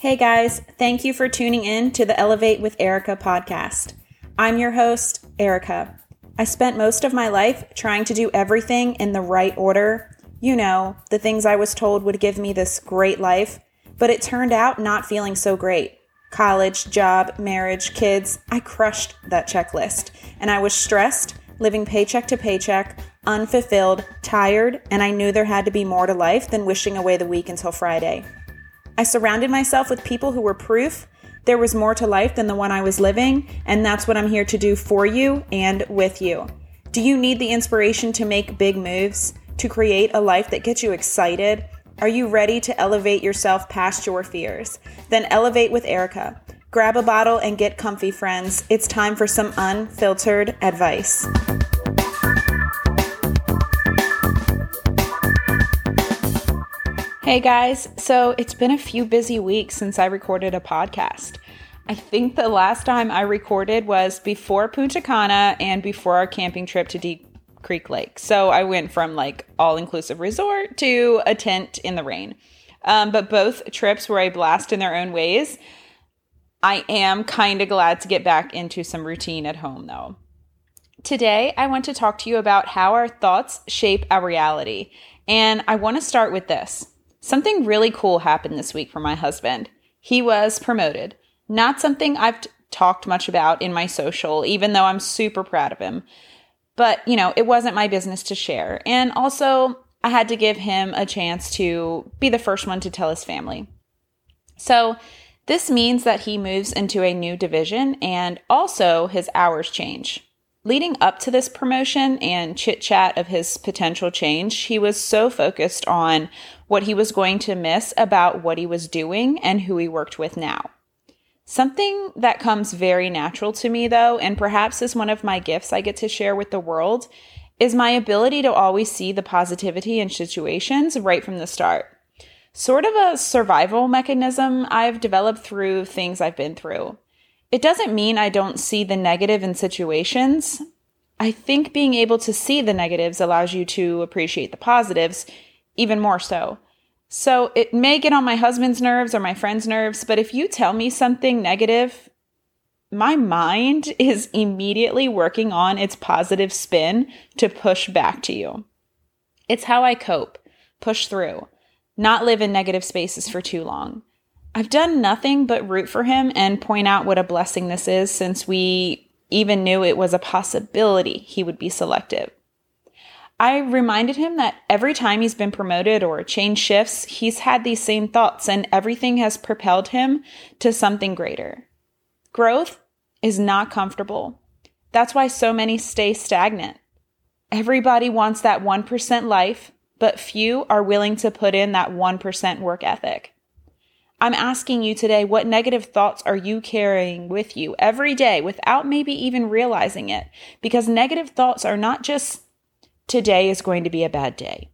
Hey guys, thank you for tuning in to the Elevate with Erica podcast. I'm your host, Erica. I spent most of my life trying to do everything in the right order. You know, the things I was told would give me this great life, but it turned out not feeling so great. College, job, marriage, kids, I crushed that checklist, and I was stressed, living paycheck to paycheck, unfulfilled, tired, and I knew there had to be more to life than wishing away the week until Friday. I surrounded myself with people who were proof there was more to life than the one I was living, and that's what I'm here to do for you and with you. Do you need the inspiration to make big moves, to create a life that gets you excited? Are you ready to elevate yourself past your fears? Then elevate with Erica. Grab a bottle and get comfy, friends. It's time for some unfiltered advice. Hey guys, so it's been a few busy weeks since I recorded a podcast. I think the last time I recorded was before Punta Cana and before our camping trip to Deep Creek Lake. So I went from like all inclusive resort to a tent in the rain. Um, but both trips were a blast in their own ways. I am kind of glad to get back into some routine at home though. Today, I want to talk to you about how our thoughts shape our reality. And I want to start with this. Something really cool happened this week for my husband. He was promoted. Not something I've t- talked much about in my social, even though I'm super proud of him. But, you know, it wasn't my business to share. And also, I had to give him a chance to be the first one to tell his family. So, this means that he moves into a new division and also his hours change. Leading up to this promotion and chit chat of his potential change, he was so focused on what he was going to miss about what he was doing and who he worked with now. Something that comes very natural to me, though, and perhaps is one of my gifts I get to share with the world, is my ability to always see the positivity in situations right from the start. Sort of a survival mechanism I've developed through things I've been through. It doesn't mean I don't see the negative in situations. I think being able to see the negatives allows you to appreciate the positives even more so. So it may get on my husband's nerves or my friend's nerves, but if you tell me something negative, my mind is immediately working on its positive spin to push back to you. It's how I cope, push through, not live in negative spaces for too long. I've done nothing but root for him and point out what a blessing this is since we even knew it was a possibility he would be selective. I reminded him that every time he's been promoted or changed shifts, he's had these same thoughts and everything has propelled him to something greater. Growth is not comfortable. That's why so many stay stagnant. Everybody wants that 1% life, but few are willing to put in that 1% work ethic. I'm asking you today, what negative thoughts are you carrying with you every day without maybe even realizing it? Because negative thoughts are not just today is going to be a bad day.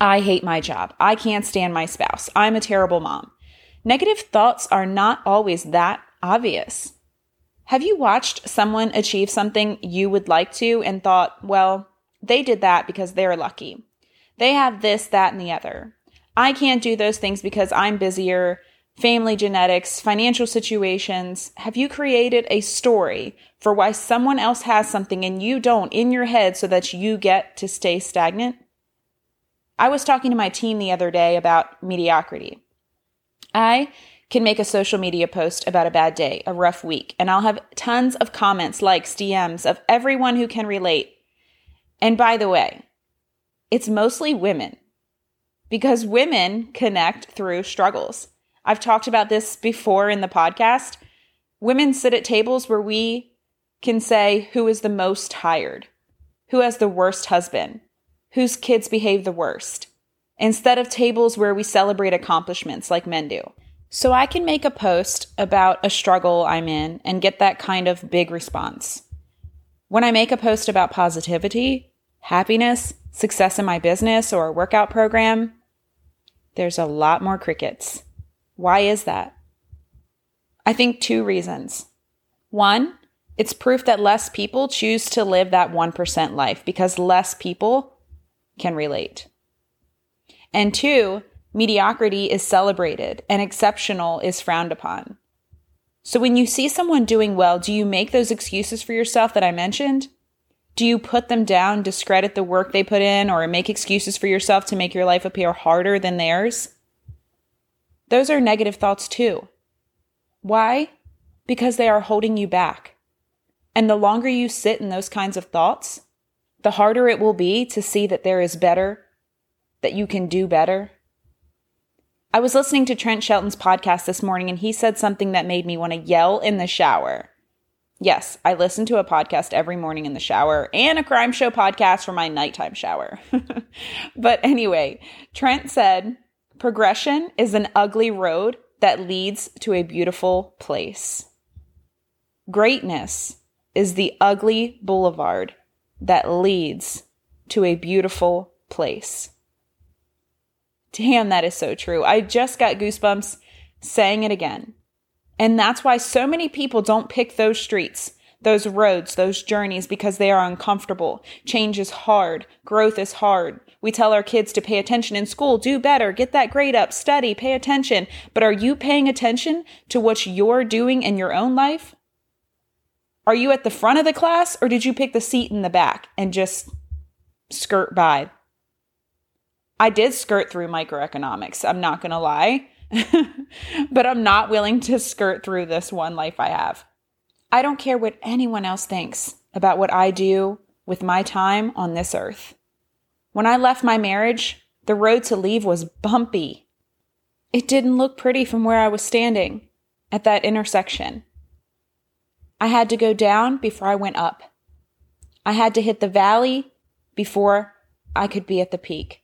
I hate my job. I can't stand my spouse. I'm a terrible mom. Negative thoughts are not always that obvious. Have you watched someone achieve something you would like to and thought, well, they did that because they're lucky? They have this, that, and the other. I can't do those things because I'm busier, family genetics, financial situations. Have you created a story for why someone else has something and you don't in your head so that you get to stay stagnant? I was talking to my team the other day about mediocrity. I can make a social media post about a bad day, a rough week, and I'll have tons of comments, likes, DMs of everyone who can relate. And by the way, it's mostly women because women connect through struggles. I've talked about this before in the podcast. Women sit at tables where we can say who is the most tired, who has the worst husband, whose kids behave the worst, instead of tables where we celebrate accomplishments like men do. So I can make a post about a struggle I'm in and get that kind of big response. When I make a post about positivity, happiness, success in my business or workout program, there's a lot more crickets. Why is that? I think two reasons. One, it's proof that less people choose to live that 1% life because less people can relate. And two, mediocrity is celebrated and exceptional is frowned upon. So when you see someone doing well, do you make those excuses for yourself that I mentioned? Do you put them down, discredit the work they put in, or make excuses for yourself to make your life appear harder than theirs? Those are negative thoughts too. Why? Because they are holding you back. And the longer you sit in those kinds of thoughts, the harder it will be to see that there is better, that you can do better. I was listening to Trent Shelton's podcast this morning and he said something that made me want to yell in the shower. Yes, I listen to a podcast every morning in the shower and a crime show podcast for my nighttime shower. but anyway, Trent said, Progression is an ugly road that leads to a beautiful place. Greatness is the ugly boulevard that leads to a beautiful place. Damn, that is so true. I just got goosebumps saying it again. And that's why so many people don't pick those streets, those roads, those journeys because they are uncomfortable. Change is hard. Growth is hard. We tell our kids to pay attention in school, do better, get that grade up, study, pay attention. But are you paying attention to what you're doing in your own life? Are you at the front of the class or did you pick the seat in the back and just skirt by? I did skirt through microeconomics, I'm not going to lie. but I'm not willing to skirt through this one life I have. I don't care what anyone else thinks about what I do with my time on this earth. When I left my marriage, the road to leave was bumpy. It didn't look pretty from where I was standing at that intersection. I had to go down before I went up. I had to hit the valley before I could be at the peak.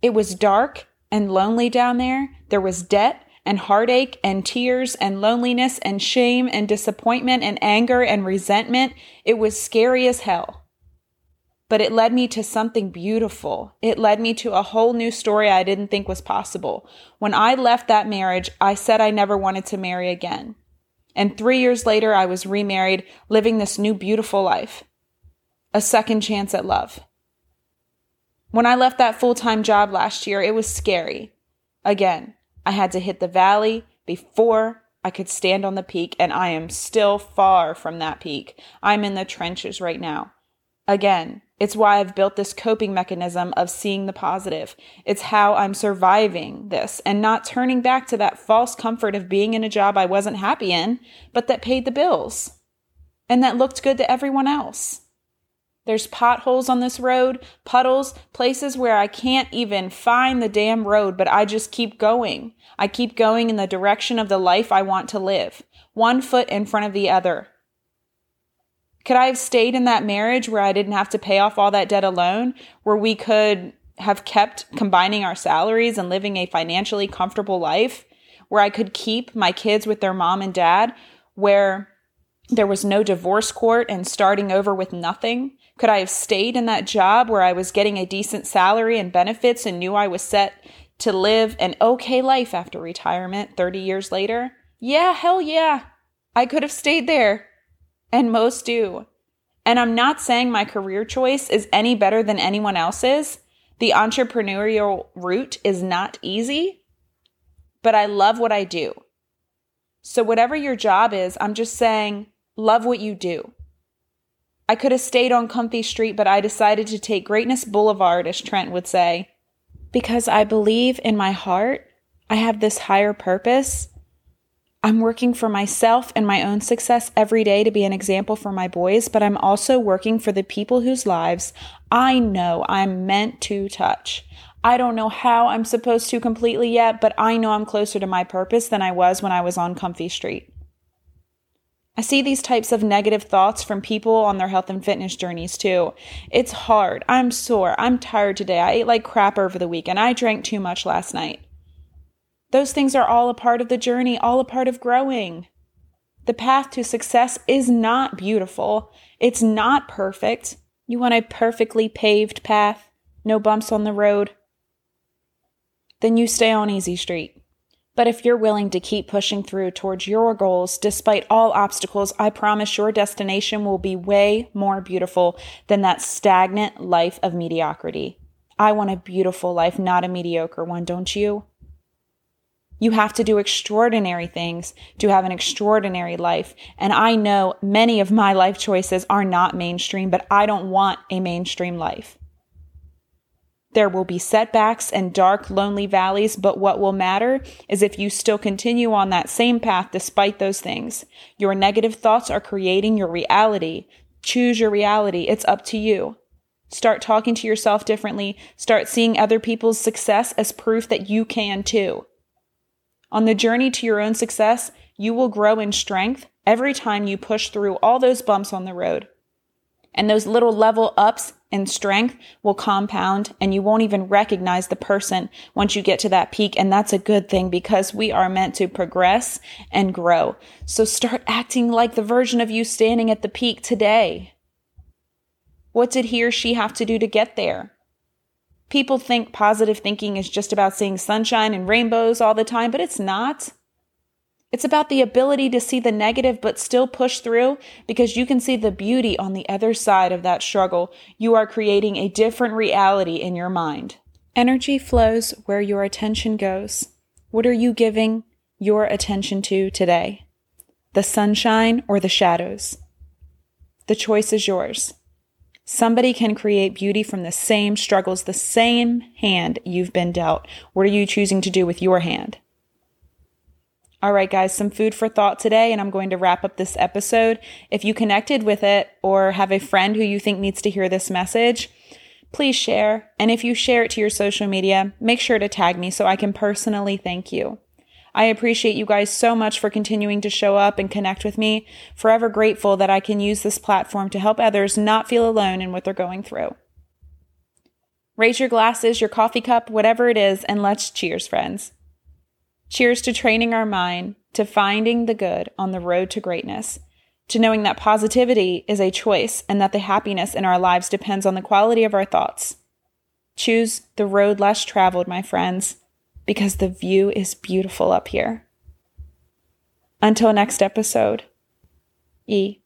It was dark and lonely down there. There was debt and heartache and tears and loneliness and shame and disappointment and anger and resentment. It was scary as hell. But it led me to something beautiful. It led me to a whole new story I didn't think was possible. When I left that marriage, I said I never wanted to marry again. And three years later, I was remarried, living this new beautiful life. A second chance at love. When I left that full time job last year, it was scary. Again, I had to hit the valley before I could stand on the peak, and I am still far from that peak. I'm in the trenches right now. Again, it's why I've built this coping mechanism of seeing the positive. It's how I'm surviving this and not turning back to that false comfort of being in a job I wasn't happy in, but that paid the bills and that looked good to everyone else. There's potholes on this road, puddles, places where I can't even find the damn road, but I just keep going. I keep going in the direction of the life I want to live, one foot in front of the other. Could I have stayed in that marriage where I didn't have to pay off all that debt alone, where we could have kept combining our salaries and living a financially comfortable life, where I could keep my kids with their mom and dad, where there was no divorce court and starting over with nothing? Could I have stayed in that job where I was getting a decent salary and benefits and knew I was set to live an okay life after retirement 30 years later? Yeah, hell yeah. I could have stayed there. And most do. And I'm not saying my career choice is any better than anyone else's. The entrepreneurial route is not easy, but I love what I do. So, whatever your job is, I'm just saying, love what you do. I could have stayed on Comfy Street, but I decided to take Greatness Boulevard, as Trent would say, because I believe in my heart I have this higher purpose. I'm working for myself and my own success every day to be an example for my boys, but I'm also working for the people whose lives I know I'm meant to touch. I don't know how I'm supposed to completely yet, but I know I'm closer to my purpose than I was when I was on Comfy Street. I see these types of negative thoughts from people on their health and fitness journeys too. It's hard. I'm sore. I'm tired today. I ate like crap over the weekend. I drank too much last night. Those things are all a part of the journey, all a part of growing. The path to success is not beautiful. It's not perfect. You want a perfectly paved path, no bumps on the road. Then you stay on Easy Street. But if you're willing to keep pushing through towards your goals despite all obstacles, I promise your destination will be way more beautiful than that stagnant life of mediocrity. I want a beautiful life, not a mediocre one, don't you? You have to do extraordinary things to have an extraordinary life. And I know many of my life choices are not mainstream, but I don't want a mainstream life. There will be setbacks and dark, lonely valleys, but what will matter is if you still continue on that same path despite those things. Your negative thoughts are creating your reality. Choose your reality. It's up to you. Start talking to yourself differently. Start seeing other people's success as proof that you can too. On the journey to your own success, you will grow in strength every time you push through all those bumps on the road. And those little level ups in strength will compound and you won't even recognize the person once you get to that peak. And that's a good thing because we are meant to progress and grow. So start acting like the version of you standing at the peak today. What did he or she have to do to get there? People think positive thinking is just about seeing sunshine and rainbows all the time, but it's not. It's about the ability to see the negative but still push through because you can see the beauty on the other side of that struggle. You are creating a different reality in your mind. Energy flows where your attention goes. What are you giving your attention to today? The sunshine or the shadows? The choice is yours. Somebody can create beauty from the same struggles, the same hand you've been dealt. What are you choosing to do with your hand? All right, guys, some food for thought today, and I'm going to wrap up this episode. If you connected with it or have a friend who you think needs to hear this message, please share. And if you share it to your social media, make sure to tag me so I can personally thank you. I appreciate you guys so much for continuing to show up and connect with me. Forever grateful that I can use this platform to help others not feel alone in what they're going through. Raise your glasses, your coffee cup, whatever it is, and let's cheers, friends. Cheers to training our mind, to finding the good on the road to greatness, to knowing that positivity is a choice and that the happiness in our lives depends on the quality of our thoughts. Choose the road less traveled, my friends because the view is beautiful up here. Until next episode, E.